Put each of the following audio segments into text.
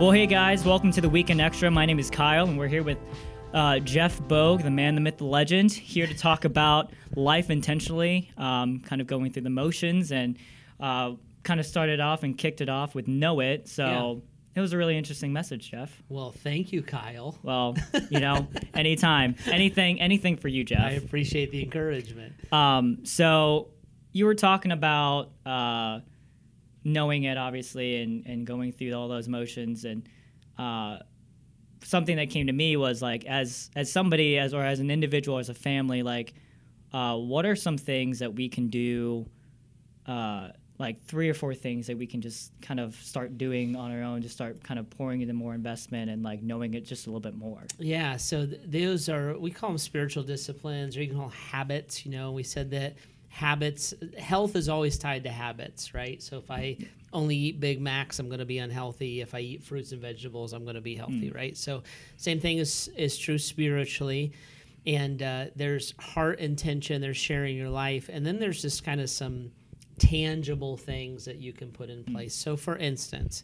Well, hey guys, welcome to the Weekend Extra. My name is Kyle, and we're here with uh, Jeff Bogue, the man, the myth, the legend, here to talk about life intentionally, um, kind of going through the motions, and uh, kind of started off and kicked it off with Know It. So it was a really interesting message, Jeff. Well, thank you, Kyle. Well, you know, anytime, anything, anything for you, Jeff. I appreciate the encouragement. Um, so you were talking about uh, knowing it, obviously, and, and going through all those motions. And uh, something that came to me was like, as as somebody, as or as an individual, as a family, like, uh, what are some things that we can do? Uh, like three or four things that we can just kind of start doing on our own, just start kind of pouring into more investment and like knowing it just a little bit more. Yeah, so th- those are we call them spiritual disciplines, or you can call habits. You know, we said that habits, health is always tied to habits, right? So if I only eat Big Macs, I'm going to be unhealthy. If I eat fruits and vegetables, I'm going to be healthy, right? So same thing is is true spiritually. And uh, there's heart intention, there's sharing your life, and then there's just kind of some tangible things that you can put in place. So, for instance,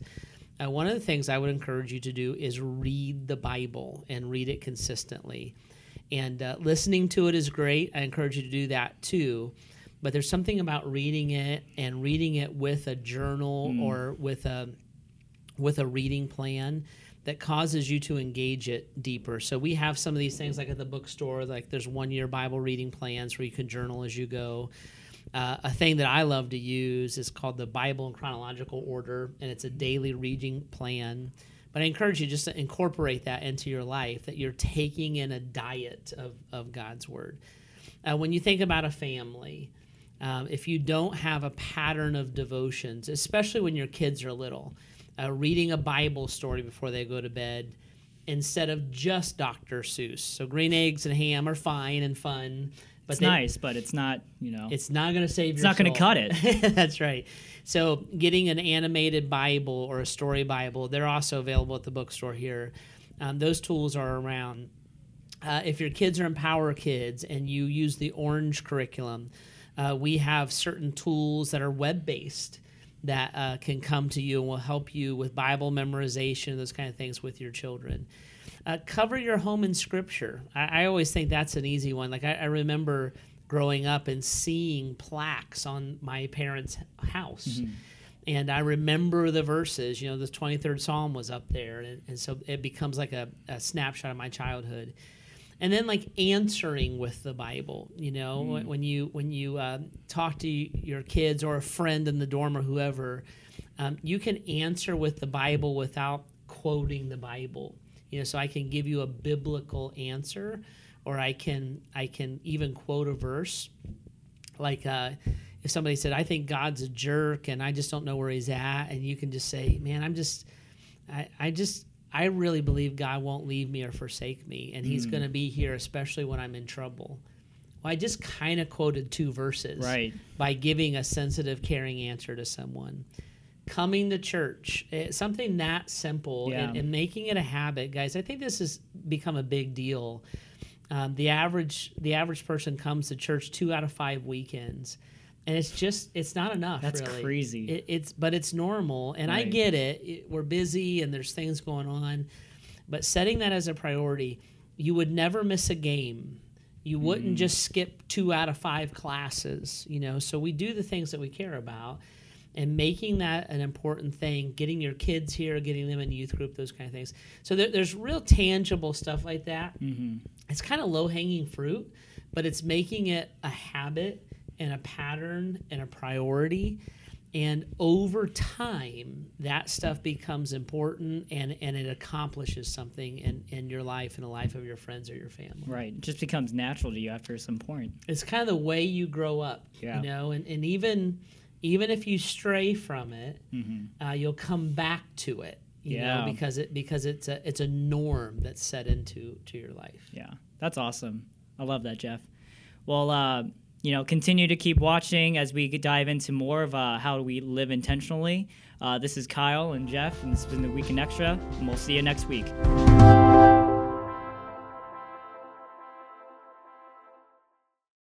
uh, one of the things I would encourage you to do is read the Bible and read it consistently. And uh, listening to it is great. I encourage you to do that too. But there's something about reading it and reading it with a journal or with a with a reading plan that causes you to engage it deeper. So we have some of these things like at the bookstore, like there's one year Bible reading plans where you can journal as you go. Uh, a thing that I love to use is called the Bible in chronological order, and it's a daily reading plan. But I encourage you just to incorporate that into your life, that you're taking in a diet of, of God's Word. Uh, when you think about a family, um, if you don't have a pattern of devotions, especially when your kids are little, uh, reading a Bible story before they go to bed instead of just Dr. Seuss. So green eggs and ham are fine and fun, but It's they- nice, but it's not, you know, it's not going to save. It's your not gonna cut it. That's right. So, getting an animated Bible or a story Bible, they're also available at the bookstore here. Um, those tools are around. Uh, if your kids are Empower Kids and you use the Orange curriculum, uh, we have certain tools that are web based that uh, can come to you and will help you with Bible memorization, those kind of things with your children. Uh, cover your home in Scripture. I, I always think that's an easy one. Like I, I remember growing up and seeing plaques on my parents' house. And I remember the verses, you know, the 23rd Psalm was up there. And, and so it becomes like a, a snapshot of my childhood. And then like answering with the Bible, you know, when- when you when you uh, talk to your kids or a friend in the dorm or whoever, um, you can answer with the Bible without quoting the Bible. You know, so I can give you a biblical answer, or I can I can even quote a verse like uh, if somebody said i think god's a jerk and i just don't know where he's at and you can just say man i'm just i, I just i really believe god won't leave me or forsake me and he's going to be here especially when i'm in trouble. Well i just kind of quoted two verses Right. by giving a sensitive caring answer to someone. Coming to church eh, something that simple Yeah. and, and making it a habit guys i think this has become a big deal. Um, the average the average person comes to church two out of five weekends, and it's just it's not enough. That's really. crazy. It, it's but it's normal, and I get it. it. We're busy and there's things going on, but setting that as a priority, you would never miss a game. You Mm-hmm. wouldn't just skip two out of five classes. You know, so we do the things that we care about. And making that an important thing, getting your kids here, getting them in youth group, those kind of things. So there, there's real tangible stuff like that it's kind of low hanging fruit, but it's making it a habit and a pattern and a priority. And over time, that stuff becomes important and, and it accomplishes something in, in your life and the life of your friends or your family. right. It just becomes natural to you after some point. It's kind of the way you grow up, Yeah. you know, and, and even even if you stray from it, uh, you'll come back to it, you Mm-hmm. Yeah. know, because it because it's a it's a norm that's set into to your life. Yeah, that's awesome. I love that, Jeff. Well, uh, you know, continue to keep watching as we dive into more of uh, how we live intentionally. Uh, this is Kyle and Jeff, and this has been the Weekend Extra, and we'll see you next week.